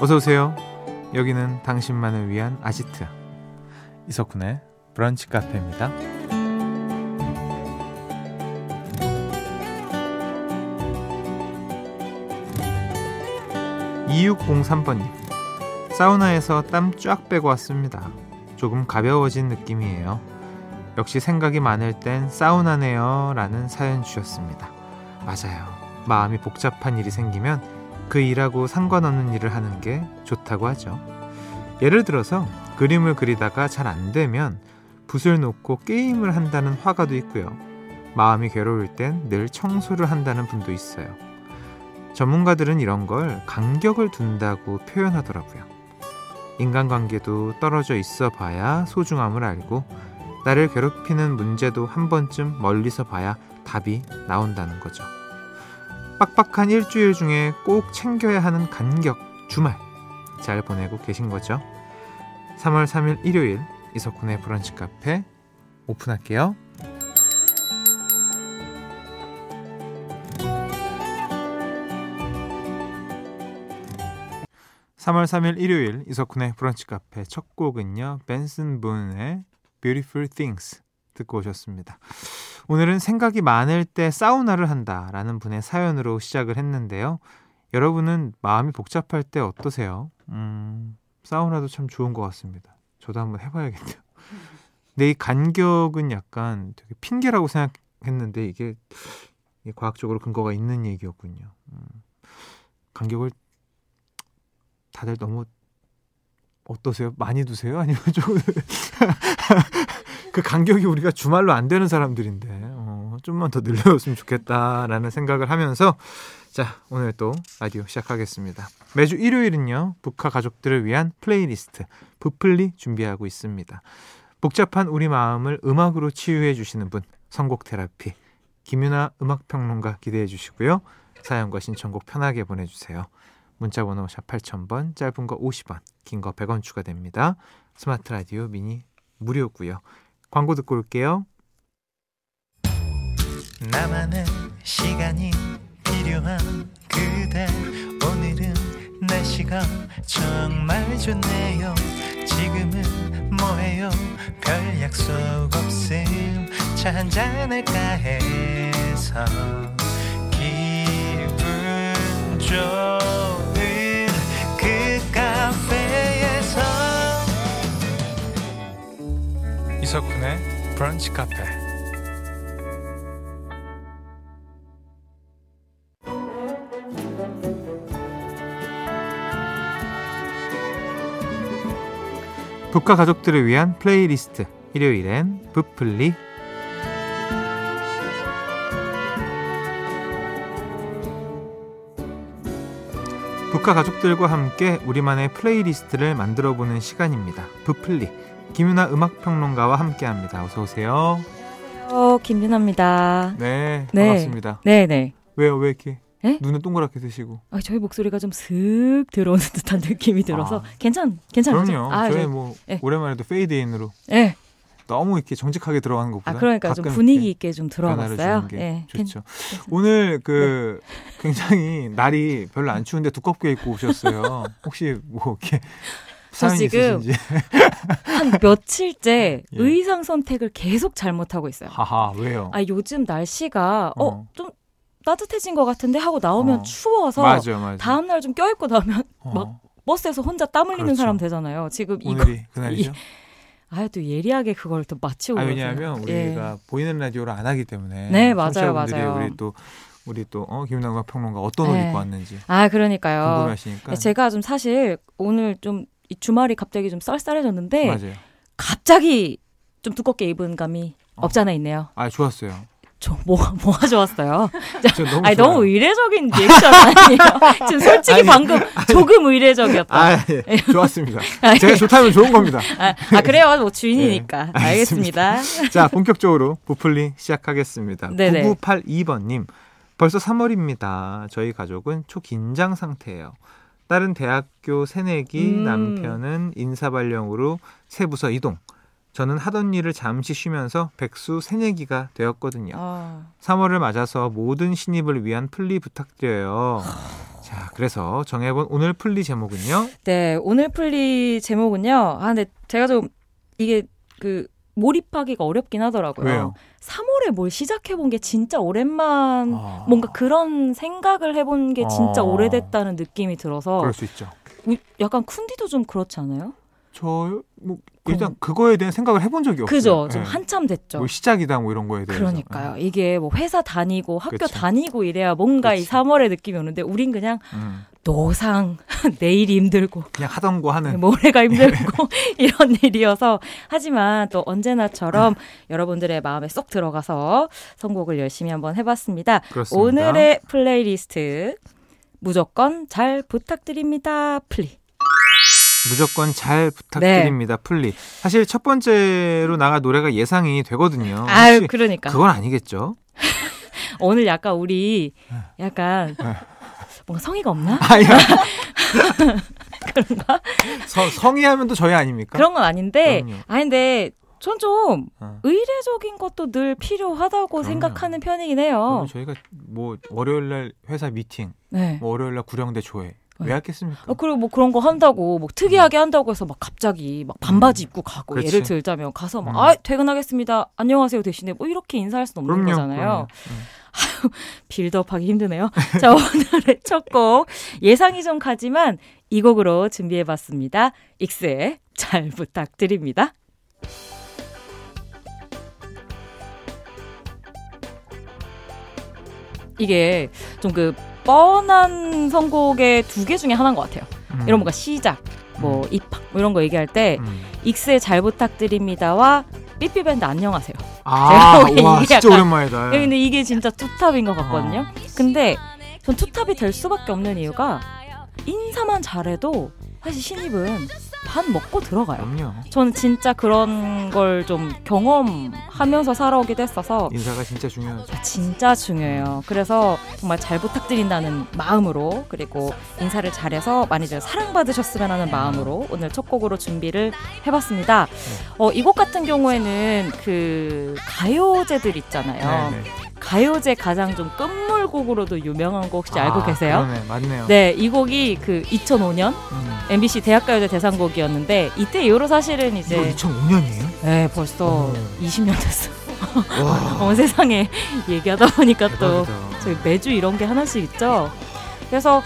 어서 오세요. 여기는 당신만을 위한 아지트 이석훈의 브런치 카페입니다. 2603번님 사우나에서 땀 쫙 빼고 왔습니다. 조금 가벼워진 느낌이에요. 역시 생각이 많을 땐 사우나네요 라는 사연 주셨습니다. 맞아요. 마음이 복잡한 일이 생기면 그 일하고 상관없는 일을 하는 게 좋다고 하죠. 예를 들어서 그림을 그리다가 잘 안 되면 붓을 놓고 게임을 한다는 화가도 있고요. 마음이 괴로울 땐 늘 청소를 한다는 분도 있어요. 전문가들은 이런 걸 간격을 둔다고 표현하더라고요. 인간관계도 떨어져 있어 봐야 소중함을 알고 나를 괴롭히는 문제도 한 번쯤 멀리서 봐야 답이 나온다는 거죠. 빡빡한 일주일 중에 꼭 챙겨야 하는 간격 주말 잘 보내고 계신 거죠? 3월 3일 일요일 이석훈의 브런치 카페 오픈할게요. 3월 3일 일요일 이석훈의 브런치 카페 첫 곡은요. 벤슨 분의 Beautiful Things 듣고 오셨습니다. 오늘은 생각이 많을 때 사우나를 한다라는 분의 사연으로 시작을 했는데요. 여러분은 마음이 복잡할 때 어떠세요? 음, 사우나도 참 좋은 것 같습니다. 저도 한번 해봐야겠네요. 근데 이 간격은 약간 되게 핑계라고 생각했는데 이게, 과학적으로 근거가 있는 얘기였군요. 음, 간격을 다들 너무 어떠세요? 많이 두세요? 아니면 좀 그 간격이 우리가 주말로 안 되는 사람들인데 어, 좀만 더 늘려줬으면 좋겠다라는 생각을 하면서 자 오늘 또 라디오 시작하겠습니다. 매주 일요일은요 북카 가족들을 위한 플레이리스트 부플리 준비하고 있습니다. 복잡한 우리 마음을 음악으로 치유해 주시는 분 선곡 테라피 김윤아 음악평론가 기대해 주시고요. 사연과 신청곡 편하게 보내주세요. 문자번호 샵 8000번 짧은 거 50원 긴 거 100원 추가됩니다. 스마트 라디오 미니 무료고요. 광고 듣고 올게요. 나만의 시간이 필요한 그대 오늘은 날씨가 정말 좋네요. 지금은 뭐해요? 별 약속 없음 차 한잔 할까 해서 이석훈의 브런치 카페. 북카 가족들을 위한 플레이리스트. 일요일엔 부플리. 북카 가족들과 함께 우리만의 playlist를 만들어보는 시간입니다. 부플리 김윤아 음악평론가와 함께합니다. 어서 오세요. 안녕하세요. 김윤아입니다. 네, 네. 반갑습니다. 네 네. 왜요? 왜 이렇게 에? 눈을 동그랗게 뜨시고? 아, 저희 목소리가 좀 슥 들어오는 듯한 느낌이 들어서 아. 괜찮 괜찮죠? 그럼요. 아, 저희 저- 뭐 네. 오랜만에도 페이드인으로 네. 너무 이렇게 정직하게 들어가는 것보다 아 그러니까 좀 분위기 있게 좀 들어봤어요. 괜- 좋죠. 괜찮- 오늘 그 네. 굉장히 날이 별로 안 추운데 두껍게 입고 오셨어요. 혹시 뭐 이렇게 저 지금 있으신지? 한 며칠째 예. 의상 선택을 계속 잘못하고 있어요. 하하 왜요? 아 요즘 날씨가 어. 어 좀 따뜻해진 것 같은데 하고 나오면 어. 추워서. 다음 날 좀 껴입고 나오면 어, 막 버스에서 혼자 땀 흘리는 그렇죠. 사람 되잖아요. 지금 이거 그날이죠. 아또 예리하게 그걸 또 맞추고 아. 왜냐하면 예. 우리가 보이는 라디오를 안 하기 때문에 네, 맞아요, 맞아요. 우리 또 우리 또 어, 음악 평론가 어떤 옷 네. 입고 왔는지 아 그러니까요. 궁금해하시니까 제가 좀 사실 오늘 좀 이 주말이 갑자기 좀 쌀쌀해졌는데 맞아요. 갑자기 좀 두껍게 입은 감이 어. 없잖아 있네요. 아 좋았어요. 저 뭐가 뭐가 좋았어요? 저 너무 아니 좋아요. 너무 의례적인 리액션 아니에요? 지금 솔직히 아니, 방금 조금 의례적이었다. 아, 예. 좋았습니다. 제가 좋다면 좋은 겁니다. 아, 아, 그래요, 뭐 주인이니까 네, 알겠습니다. 자, 본격적으로 부풀리 시작하겠습니다. 네네. 9982번님, 벌써 3월입니다. 저희 가족은 초긴장 상태예요. 딸은 대학교 새내기, 음. 남편은 인사발령으로 새 부서 이동. 저는 하던 일을 잠시 쉬면서 백수 새내기가 되었거든요. 어, 3월을 맞아서 모든 신입을 위한 플리 부탁드려요. 자, 그래서 정해본 오늘 플리 제목은요. 네, 오늘 플리 제목은요. 아, 근데 제가 좀 이게 그 몰입하기가 어렵긴 하더라고요. 왜요? 3월에 뭘 시작해본 게 진짜 오랜만, 아, 뭔가 그런 생각을 해본 게 진짜 아. 오래됐다는 느낌이 들어서 그럴 수 있죠. 우- 약간 쿤디도 좀 그렇지 않아요? 저 뭐 일단 그거에 대한 생각을 해본 적이 없어요. 그죠? 좀 예. 한참 됐죠. 뭐 시작이다 뭐 이런 거에 대해서. 그러니까요. 이게 뭐 회사 다니고 학교 그치. 다니고 이래야 뭔가 이 그치. 3월의 느낌이 오는데 우린 그냥 음, 노상, 내일이 힘들고 그냥 하던 거 하는. 모레가 힘들고 이런 일이어서 하지만 또 언제나처럼 여러분들의 마음에 쏙 들어가서 선곡을 열심히 한번 해봤습니다. 그렇습니다. 오늘의 플레이리스트 무조건 잘 부탁드립니다. 플리. 무조건 잘 부탁드립니다. 네. 플리. 사실 첫 번째로 나갈 노래가 예상이 되거든요. 아유 혹시 그러니까 그건 아니겠죠? 오늘 약간 우리 약간 네. 뭔가 성의가 없나? 아야. 서, 성의하면 또 저희 아닙니까? 그런 건 아닌데 그럼요. 아 근데 전좀 어. 의례적인 것도 늘 필요하다고 그럼요. 생각하는 편이긴 해요. 저희가 뭐 월요일 날 회사 미팅, 네. 뭐 월요일 날 구령대 조회 왜 네. 하겠습니까? 어, 그리고 뭐 그런 거 한다고 뭐 특이하게 한다고 해서 막 갑자기 막 반바지 입고 가고 음. 그렇지. 예를 들자면 가서 막 음. 아 퇴근하겠습니다 안녕하세요 대신에 뭐 이렇게 인사할 수는 없는 그럼요. 거잖아요. 그럼요. 음. 빌드업하기 힘드네요. 자 오늘의 첫 곡 예상이 좀 가지만 이 곡으로 준비해봤습니다. 익스의 잘 부탁드립니다. 이게 좀그 뻔한 선곡의 두 개 중에 하나인 것 같아요. 음. 이런 뭔가 시작, 뭐 입학 뭐 이런 거 얘기할 때 음. 익스의 잘 부탁드립니다와 삐삐 밴드 안녕하세요. 아, 와, 진짜 약간- 오랜만이다. 근데 이게 진짜 two top인 것 같거든요. 어. 근데 전 two top이 될 수밖에 없는 이유가 인사만 잘해도 사실 신입은 반 먹고 들어가요. 그럼요. 저는 진짜 그런 걸 좀 경험하면서 살아오기도 했어서 인사가 진짜 중요하죠. 진짜 중요해요. 그래서 정말 잘 부탁드린다는 마음으로 그리고 인사를 잘해서 많이들 사랑받으셨으면 하는 마음으로 오늘 첫 곡으로 준비를 해봤습니다. 어, 이곡 같은 경우에는 그 가요제들 있잖아요. 네, 네. 가요제 가장 좀 끝물곡으로도 유명한 곡 혹시 알고 아, 계세요? 그러네, 맞네요. 네, 이 곡이 그 2005년 음. MBC 대학가요제 대상곡이었는데 이때 이후로 사실은 이제 2005년이에요? 네, 벌써 어. 20년 됐어. 와, 어, 세상에 얘기하다 보니까 또 대박이다. 저희 매주 이런 게 하나씩 있죠. 그래서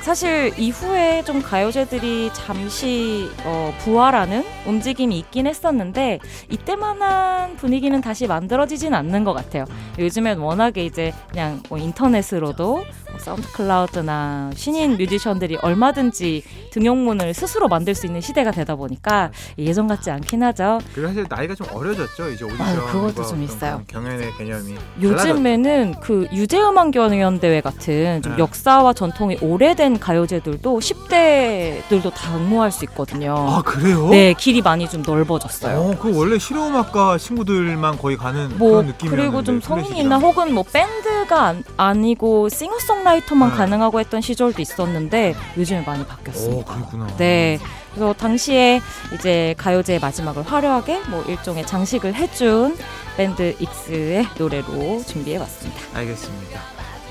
사실 이후에 좀 가요제들이 잠시 어, 부활하는 움직임이 있긴 했었는데 이때만한 분위기는 다시 만들어지진 않는 것 같아요. 요즘엔 워낙에 이제 그냥 뭐 인터넷으로도 뭐 사운드 클라우드나 신인 뮤지션들이 얼마든지 등용문을 스스로 만들 수 있는 시대가 되다 보니까 예전 같지 않긴 하죠. 그리고 사실 나이가 좀 어려졌죠. 이제 오디션 아유, 그것도 좀 있어요. 경연의 개념이 요즘에는 그 유재음악 경연대회 같은 좀 네. 역사와 전통이 오래된 가요제들도 10대들도 다 응모할 수 있거든요. 아 그래요? 네, 길이 많이 좀 넓어졌어요. 어, 그 원래 실용음악과 친구들만 거의 가는 뭐 그런 느낌이었는데 그리고 좀. 성인이나 혹은 뭐 밴드가 안, 아니고 싱어송 라이터만 네. 가능하고 했던 시절도 있었는데 요즘에 많이 오 바뀌었습니다. 그렇구나. 네. 그래서 당시에 이제 가요제의 마지막을 화려하게 뭐 일종의 장식을 해준 밴드 익스의 노래로 준비해봤습니다. 알겠습니다.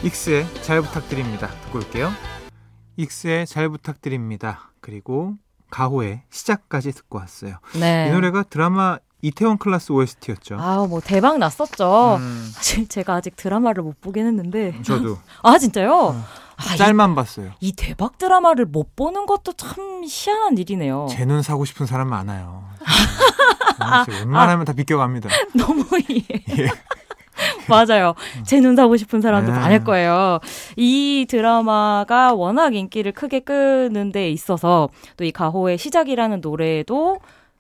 익스의 잘 부탁드립니다. 듣고 올게요. 익스의 잘 부탁드립니다. 그리고 가호의 시작까지 듣고 왔어요. 네. 이 노래가 드라마 이태원 클라스 OST였죠. 아우 뭐 대박 났었죠. 음, 사실 제가 아직 드라마를 못 보긴 했는데. 저도 아 진짜요? 어. 아, 이, 짤만 봤어요. 이 대박 드라마를 못 보는 것도 참 희한한 일이네요. 제 눈 사고 싶은 사람 많아요. 아, 웬만하면 다 비껴갑니다. 너무 이해. 예. 맞아요. 제 눈 사고 싶은 사람도 네. 많을 거예요. 이 드라마가 워낙 인기를 크게 끄는 데 있어서 또 이 가호의 시작이라는 노래에도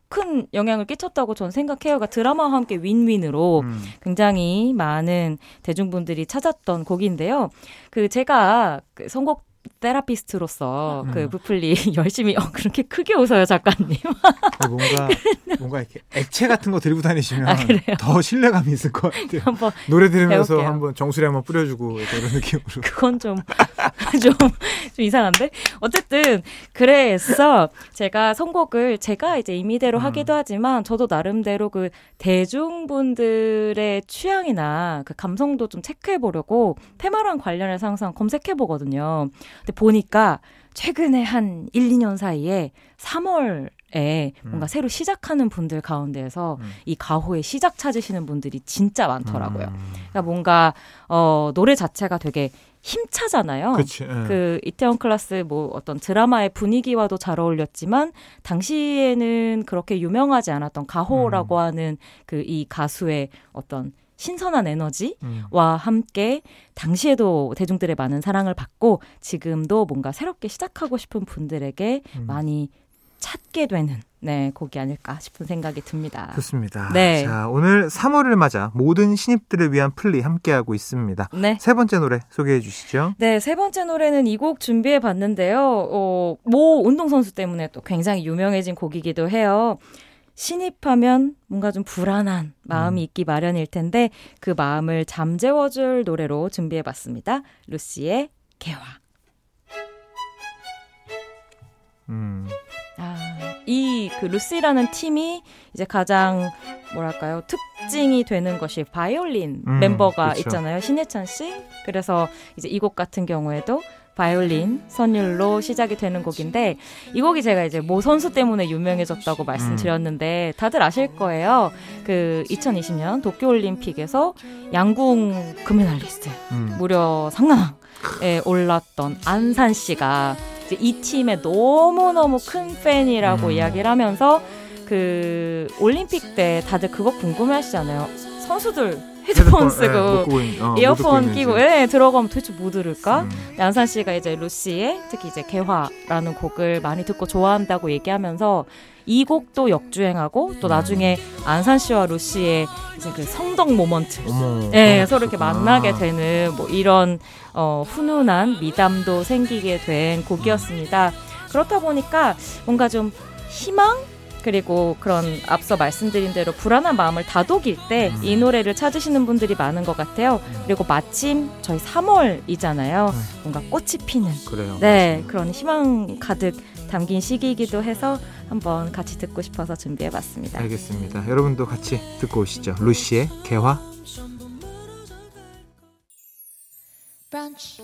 큰 영향을 끼쳤다고 저는 생각해요. 그러니까 드라마와 함께 윈윈으로 음. 굉장히 많은 대중분들이 찾았던 곡인데요. 그 제가 그 선곡 테라피스트로서 음. 그 부플리 열심히 어 그렇게 크게 웃어요 작가님. 어, 뭔가 뭔가 이렇게 액체 같은 거 들고 다니시면 아? 더 신뢰감이 있을 것 같아요. 한번 노래 들으면서 배울게요. 한번 정수리 한번 뿌려주고 이런 느낌으로. 그건 좀, 좀, 좀 이상한데? 어쨌든, 그래서 제가 선곡을 제가 이제 임의대로 음. 하기도 하지만 저도 나름대로 그 대중분들의 취향이나 그 감성도 좀 체크해 보려고 테마랑 관련해서 항상 검색해 보거든요. 근데 보니까 최근에 한 1, 2년 사이에 3월 에 뭔가 음. 새로 시작하는 분들 가운데에서 음. 이 가호의 시작 찾으시는 분들이 진짜 많더라고요. 음. 그러니까 뭔가 어 노래 자체가 되게 힘차잖아요. 그치. 예. 그 이태원 클라스 뭐 어떤 드라마의 분위기와도 잘 어울렸지만 당시에는 그렇게 유명하지 않았던 가호라고 음. 하는 그 이 가수의 어떤 신선한 에너지 음. 와 함께 당시에도 대중들의 많은 사랑을 받고 지금도 뭔가 새롭게 시작하고 싶은 분들에게 음. 많이 찾게 되는 네 곡이 아닐까 싶은 생각이 듭니다. 좋습니다. 네. 자, 오늘 3월을 맞아 모든 신입들을 위한 플리 함께하고 있습니다. 네. 세 번째 노래 소개해 주시죠. 네, 세 번째 노래는 이 곡 준비해 봤는데요. 어, 모 운동선수 때문에 또 굉장히 유명해진 곡이기도 해요. 신입하면 뭔가 좀 불안한 마음이 음. 있기 마련일 텐데 그 마음을 잠재워줄 노래로 준비해 봤습니다. 루시의 개화. 음. 아, 이 그 루시라는 팀이 이제 가장 뭐랄까요 특징이 되는 것이 바이올린 음, 멤버가 그쵸. 있잖아요 신예찬 씨. 그래서 이제 이 곡 같은 경우에도 바이올린 선율로 시작이 되는 곡인데 이 곡이 제가 이제 모 선수 때문에 유명해졌다고 말씀드렸는데 다들 아실 거예요. 그 2020년 도쿄올림픽에서 양궁 금메달리스트 음. 무려 상남에 올랐던 안산 씨가 이 팀의 너무너무 큰 팬이라고 음. 이야기를 하면서 그 올림픽 때 다들 그거 궁금해 하시잖아요. 선수들 헤드폰 쓰고 예, 못 듣고 있- 어, 이어폰. 끼고 예, 들어가면 도대체 뭐 들을까? 음. 안산 씨가 이제 루시의 특히 이제 개화라는 곡을 많이 듣고 좋아한다고 얘기하면서 이 곡도 역주행하고 또 나중에 안산 씨와 루시의 이제 그 성덕 모먼트 어머. 네, 어, 서로 이렇게. 만나게 되는 뭐 이런 어, 훈훈한 미담도 생기게 된 곡이었습니다. 그렇다 보니까 뭔가 좀 희망 그리고 그런 앞서 말씀드린 대로 불안한 마음을 다독일 때이 음. 노래를 찾으시는 분들이 많은 것 같아요. 그리고 마침 저희 3월이잖아요. 음. 뭔가 꽃이 피는 그래요. 네 그런 희망 가득 담긴 시기이기도 해서 한번 같이 듣고 싶어서 준비해봤습니다. 알겠습니다. 여러분도 같이 듣고 오시죠. 루시의 개화. 브런치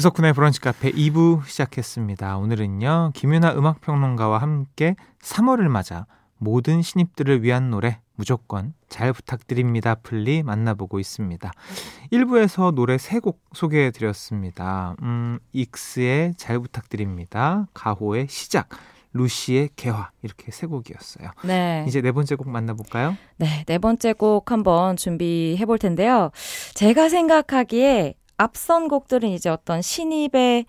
이석훈의 브런치 카페 2부 시작했습니다. 오늘은요, 김윤하 음악평론가와 함께 3월을 맞아 모든 신입들을 위한 노래 무조건 잘 부탁드립니다. 플리 만나보고 있습니다. 1부에서 노래 3곡 소개해 드렸습니다. 음, 익스의 잘 부탁드립니다. 가호의 시작, 루시의 개화 이렇게 세 곡이었어요. 네. 이제 네 번째 곡 만나볼까요? 네, 네 번째 곡 한번 준비해 볼 텐데요. 제가 생각하기에 앞선 곡들은 이제 어떤 신입의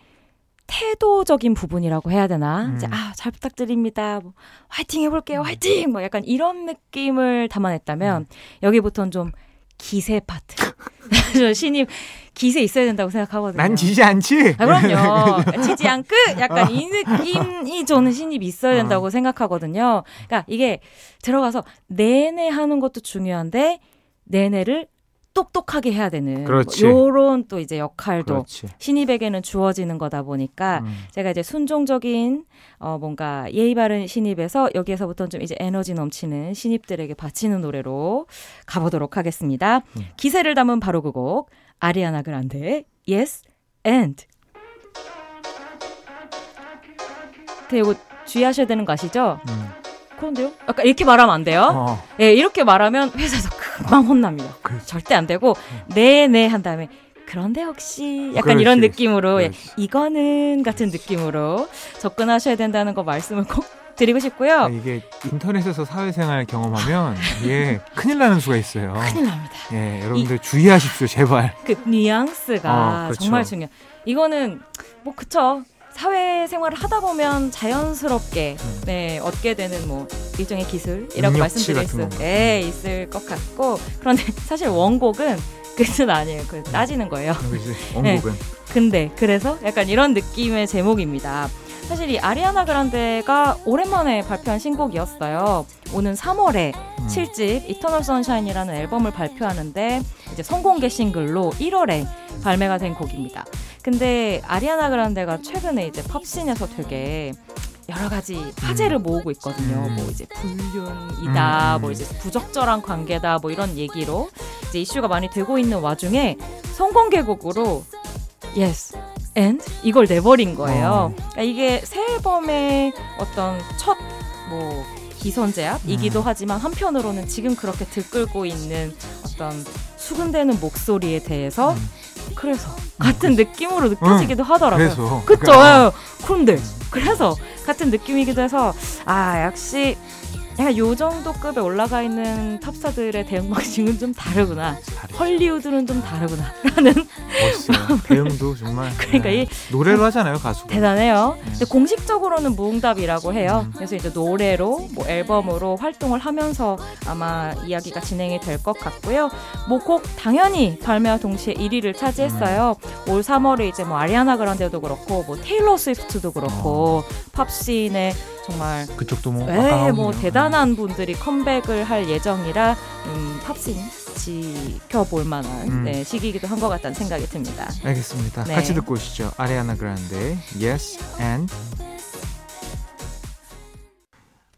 태도적인 부분이라고 해야 되나? 음. 이제 아, 잘 부탁드립니다. 뭐, 화이팅 해볼게요. 화이팅! 뭐 약간 이런 느낌을 담아냈다면 여기부터는 좀 기세 파트. 저 신입 기세 있어야 된다고 생각하거든요. 난 지지 않지? 아, 그럼요. 지지 않고 약간 이 느낌이 저는 신입이 있어야 된다고 생각하거든요. 그러니까 이게 들어가서 내내 하는 것도 중요한데 내내를 똑똑하게 해야 되는 그렇지. 뭐 요런 또 이제 역할도 그렇지. 신입에게는 주어지는 거다 보니까 음. 제가 이제 순종적인 어 뭔가 예의 바른 신입에서 여기에서부터는 좀 이제 에너지 넘치는 신입들에게 바치는 노래로 가보도록 하겠습니다. 음. 기세를 담은 바로 그 곡 아리아나 그란데의 Yes and 근데 이거 주의하셔야 되는 거 아시죠? 음. 그런데요? 약간 이렇게 말하면 안 돼요. 어, 예, 이렇게 말하면 회사에서 금방 혼납니다. 그렇지. 절대 안 되고 네네 한 다음에 그런데 혹시 약간 그렇지. 이런 느낌으로 예, 그렇지. 이거는 같은 느낌으로 접근하셔야 된다는 거 말씀을 꼭 드리고 싶고요. 아, 이게 인터넷에서 사회생활 경험하면 이게 큰일 나는 수가 있어요. 큰일 납니다. 예, 여러분들 주의하십시오, 제발. 그 뉘앙스가 어, 그렇죠. 정말 중요. 이거는 뭐 그쵸. 사회생활을 하다 보면 자연스럽게 음. 네 얻게 되는 뭐 일종의 기술이라고 말씀드릴 수 거. 네, 있을 것 같고 그런데 사실 원곡은 그뜻 아니에요. 그 따지는 거예요. 그렇지. 원곡은. 근데 그래서 약간 이런 느낌의 제목입니다. 사실 이 아리아나 그란데가 오랜만에 발표한 신곡이었어요. 오는 3월에 음. 7집 이터널 선샤인이라는 앨범을 발표하는데 이제 선공개 싱글로 1월에 발매가 된 곡입니다. 근데 아리아나 그란데가 최근에 이제 팝씬에서 되게 여러 가지 화제를 모으고 있거든요. 음. 뭐 이제 불륜이다, 음. 뭐 이제 부적절한 관계다, 뭐 이런 얘기로 이제 이슈가 많이 되고 있는 와중에 성공개곡으로 Yes and 이걸 내버린 거예요. 그러니까 이게 새 앨범의 어떤 첫뭐 기선제압이기도 음. 하지만 한편으로는 지금 그렇게 들끓고 있는 어떤 수근대는 목소리에 대해서 음. 그래서 같은 느낌으로 느껴지기도 하더라고요. 그래서 그쵸? 그러니까, 예. 그런데 그래서 같은 느낌이기도 해서 아 역시 약간 요 정도 급에 올라가 있는 탑스타들의 대응 방식은 좀 다르구나. 다르죠. 헐리우드는 좀 다르구나 라는 멋있어요. 대응 도 정말. 그러니까 네. 이 노래로 하잖아요 가수가. 대단해요. 네. 근데 공식적으로는 무응답이라고 해요. 음. 그래서 이제 노래로 뭐 앨범으로 활동을 하면서 아마 이야기가 진행이 될 것 같고요. 뭐곡 당연히 발매와 동시에 1위를 차지했어요. 음. 올 3월에 이제 뭐 아리아나 그란데도 그렇고 뭐 테일러 스위프트도 그렇고 팝씬에 정말 그쪽도 뭐. 네. 뭐 대단한 분들이 컴백을 할 예정이라 음, 팝씬 지켜볼 만한 음. 네, 시기이기도 한 것 같다는 생각이 듭니다. 알겠습니다. 네. 같이 듣고 오시죠. 아리아나 그란데 Yes and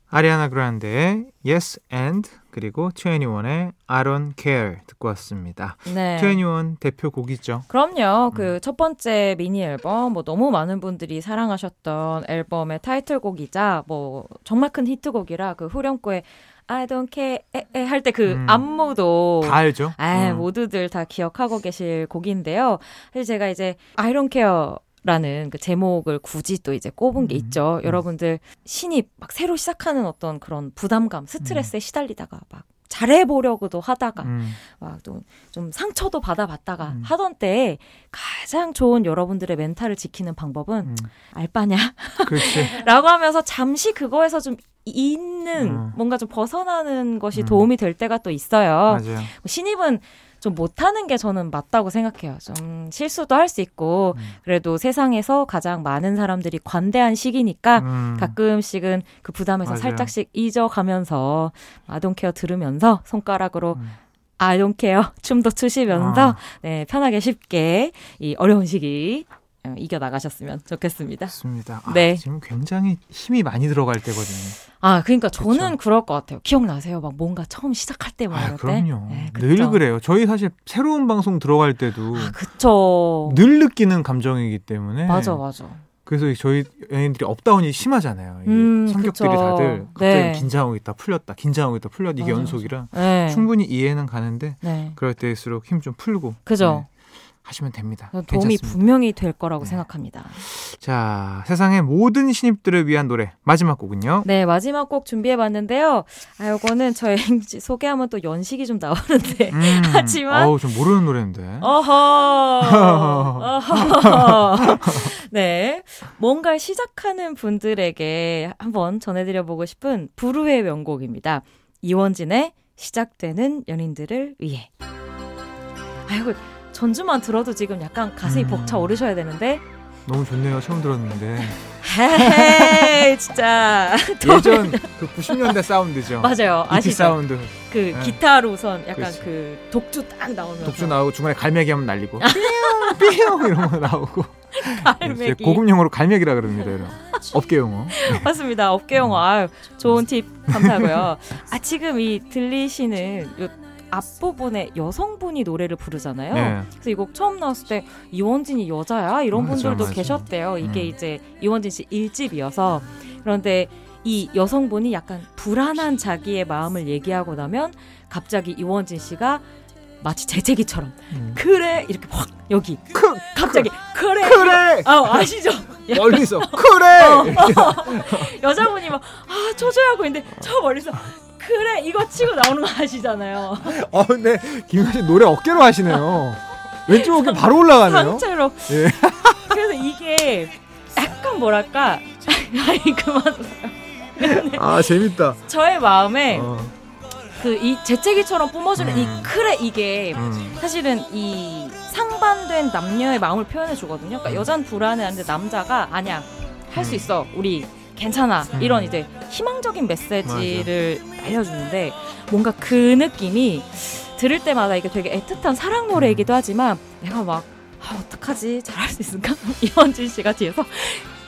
아리아나 그란데의 Yes and 그리고 21의 I Don't Care 듣고 왔습니다. 네. 21 대표 곡이죠. 그럼요. 음. 그첫 번째 미니 앨범, 뭐 너무 많은 분들이 사랑하셨던 앨범의 타이틀곡이자 뭐 정말 큰 히트곡이라 그 후렴구에 I don't care 할 때그 음. 안무도 다 알죠? 아, 음. 모두들 다 기억하고 계실 곡인데요. 사실 제가 이제 I don't care 라는 그 제목을 굳이 또 이제 꼽은 게 음, 있죠. 음. 여러분들 신입 막 새로 시작하는 어떤 그런 부담감, 음. 스트레스에 시달리다가 막 잘해보려고도 하다가 음. 막또좀 상처도 받아봤다가 음. 하던 때에 가장 좋은 여러분들의 멘탈을 지키는 방법은 음. 알바냐? 그렇지. 라고 하면서 잠시 그거에서 좀 있는 음. 뭔가 좀 벗어나는 것이 음. 도움이 될 때가 또 있어요. 맞아요. 신입은 좀 못하는 게 저는 맞다고 생각해요. 좀 실수도 할 수 있고 음. 그래도 세상에서 가장 많은 사람들이 관대한 시기니까 음. 가끔씩은 그 부담에서 맞아요. 살짝씩 잊어가면서 아동케어 들으면서 손가락으로 음. Care 춤도 추시면서 아. 네, 편하게 쉽게 이 어려운 시기 어, 이겨 나가셨으면 좋겠습니다. 맞습니다. 아, 네. 지금 굉장히 힘이 많이 들어갈 때거든요. 아, 그러니까 저는 그쵸. 그럴 것 같아요. 기억나세요? 막 뭔가 처음 시작할 때 막 아. 그럼요. 네, 늘. 그래요. 저희 사실 새로운 방송 들어갈 때도 아, 그쵸. 늘 느끼는 감정이기 때문에 맞아, 맞아. 그래서 저희 연예인들이 up down이 심하잖아요. 음, 성격들이 그쵸. 다들 갑자기 네. 긴장하고 있다 풀렸다 긴장하고 있다 풀렸다 이게 맞아, 연속이라 네. 충분히 이해는 가는데 네. 그럴 때일수록 힘 좀 풀고 그죠. 네, 하시면 됩니다. 도움이 괜찮습니다. 분명히 될 거라고 네. 생각합니다. 자 세상의 모든 신입들을 위한 노래 마지막 곡은요. 네, 마지막 곡 준비해 봤는데요. 아, 요거는 저의 소개하면 또 연식이 좀 나오는데. 음, 하지만- 어우 좀 모르는 노래인데. 어허. 어허. 네. 뭔가를 시작하는 분들에게 한번 전해드려 보고 싶은 부르의 명곡입니다. 이원진의 시작되는 연인들을 위해. 아이고, 전주만 들어도 지금 약간 가슴이 음. 벅차 오르셔야 되는데. 너무 좋네요. 처음 들었는데 헤이, 진짜. 예전 그 90년대 사운드죠. 맞아요. 이티 아시죠? 사운드 그 네. 기타로 우선 약간 그렇지. 그 독주 딱 나오면서. 독주 나오고 중간에 갈매기 한번 날리고 삐용 삐용 이런 거 나오고 갈매기. 고급 용어로 갈매기라 그럽니다. 이런 업계 용어. 맞습니다. 업계 용어. 아유, 좋은 팁 감사하고요. 아, 지금 이 들리시는 요 앞부분에 여성분이 노래를 부르잖아요. 네. 그래서 이 곡 처음 나왔을 때 이원진이 여자야? 이런 맞아, 분들도 맞아. 계셨대요. 이게 음. 이제 이원진 씨 1집이어서. 그런데 이 여성분이 약간 불안한 자기의 마음을 얘기하고 나면 갑자기 이원진 씨가 마치 재채기처럼 음. 그래 이렇게 확 여기 크, 갑자기 그 래 그래 아 아시죠? 멀리서 그래 어. 이렇게 여자분이 막 아 초조해하고 있는데 저 멀리서 그래 이거 치고 나오는 거 아시잖아요. 어 근데 김현 씨 노래 어깨로 하시네요. 왼쪽 어깨 바로 올라가네요. 상체로. 예. 그래서 이게 약간 뭐랄까 아니 그만 아 재밌다. 저의 마음에 어, 그이 재채기처럼 뿜어주는 음. 이 그래 이게 음. 사실은 이 상반된 남녀의 마음을 표현해 주거든요. 그러니까 여자는 불안해하는데 남자가 아니야 할수 음. 있어 우리 괜찮아. 음. 이런 이제 희망적인 메시지를 알려주는데 뭔가 그 느낌이 들을 때마다 이게 되게 애틋한 사랑 노래이기도 하지만 내가 막 아, 어떡하지? 잘할 수 있을까? 이원진 씨가 뒤에서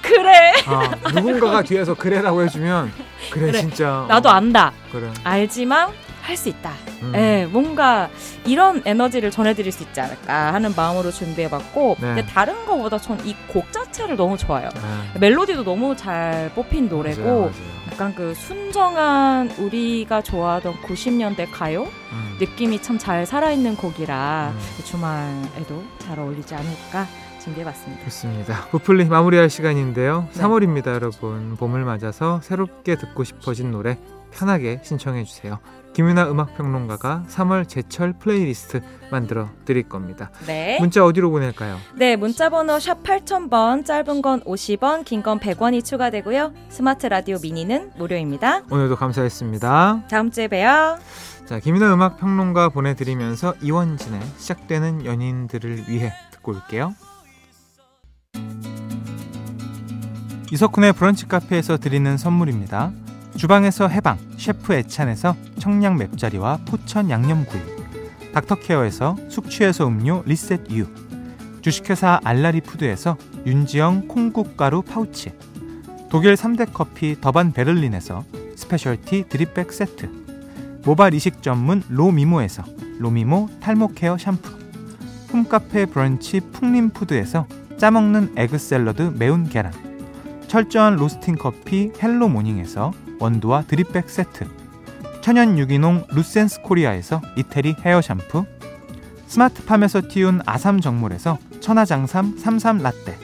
그래! 아, 누군가가 뒤에서 그래라고 해주면 그래, 그래. 진짜. 나도 어, 안다. 그래. 알지만 할 수 있다 음. 예, 뭔가 이런 에너지를 전해드릴 수 있지 않을까 하는 마음으로 준비해봤고 네. 근데 다른 거보다 전 이 곡 자체를 너무 좋아요 네. 멜로디도 너무 잘 뽑힌 노래고 맞아요, 맞아요. 약간 그 순정한 우리가 좋아하던 90년대 가요 음. 느낌이 참 잘 살아있는 곡이라 음. 주말에도 잘 어울리지 않을까 준비해봤습니다. 좋습니다. 브플리 마무리할 시간인데요. 네. 3월입니다, 여러분. 봄을 맞아서 새롭게 듣고 싶어진 노래 편하게 신청해 주세요. 김윤하 음악평론가가 3월 제철 플레이리스트 만들어 드릴 겁니다. 네. 문자 어디로 보낼까요? 네, 문자번호 샵 8000번, 짧은 건 50원, 긴 건 100원이 추가되고요. 스마트 라디오 미니는 무료입니다. 오늘도 감사했습니다. 다음 주에 봬요. 자, 김윤하 음악평론가 보내드리면서 이원진의 시작되는 연인들을 위해 듣고 올게요. 이석훈의 브런치 카페에서 드리는 선물입니다. 주방에서 해방 셰프 애찬에서 청량 맵자리와 포천 양념구이 닥터케어에서 숙취해소 음료 리셋 유 주식회사 알라리 푸드에서 윤지영 콩국가루 파우치 독일 3대 커피 더반 베를린에서 specialty drip bag 세트 모발 이식 전문 로미모에서 로미모 탈모 care 샴푸 홈카페 브런치 풍림푸드에서 짜먹는 에그 샐러드 매운 계란 철저한 로스팅 커피 헬로 모닝에서 원두와 드립백 세트 천연 유기농 루센스 코리아에서 이태리 헤어 샴푸 스마트팜에서 띄운 아삼 정물에서 천하장삼 삼삼 라떼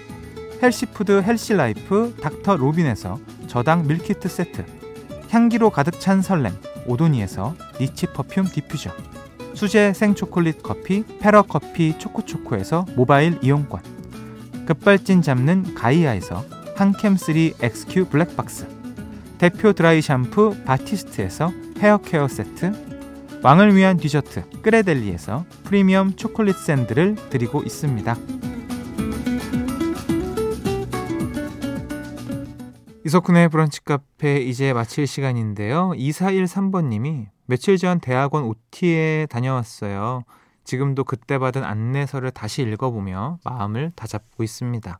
헬시푸드 헬시라이프 닥터 로빈에서 저당 밀키트 세트 향기로 가득 찬 설렘 오도니에서 리치 퍼퓸 디퓨저 수제 생초콜릿 커피 페러 커피 초코초코에서 모바일 이용권 급발진 잡는 가이아에서 한캠3 XQ 블랙박스 대표 드라이 샴푸 바티스트에서 헤어 케어 세트 왕을 위한 디저트 끄레델리에서 프리미엄 초콜릿 샌드를 드리고 있습니다. 이석훈의 브런치 카페 이제 마칠 시간인데요. 2413번님이 며칠 전 대학원 OT에 다녀왔어요. 지금도 그때 받은 안내서를 다시 읽어보며 마음을 다잡고 있습니다.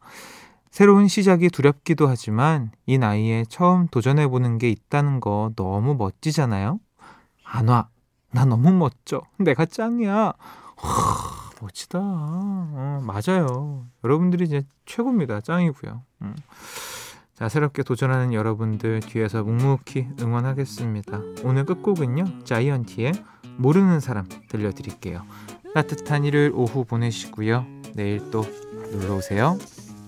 새로운 시작이 두렵기도 하지만 이 나이에 처음 도전해보는 게 있다는 거 너무 멋지잖아요? 안 와. 나 너무 멋져. 내가 짱이야. 와, 멋지다. 어, 맞아요. 여러분들이 이제 최고입니다. 짱이고요. 음. 자, 새롭게 도전하는 여러분들 뒤에서 묵묵히 응원하겠습니다. 오늘 끝곡은요. 자이언티의 모르는 사람 들려드릴게요. 따뜻한 일요일 오후 보내시고요. 내일 또 놀러 오세요.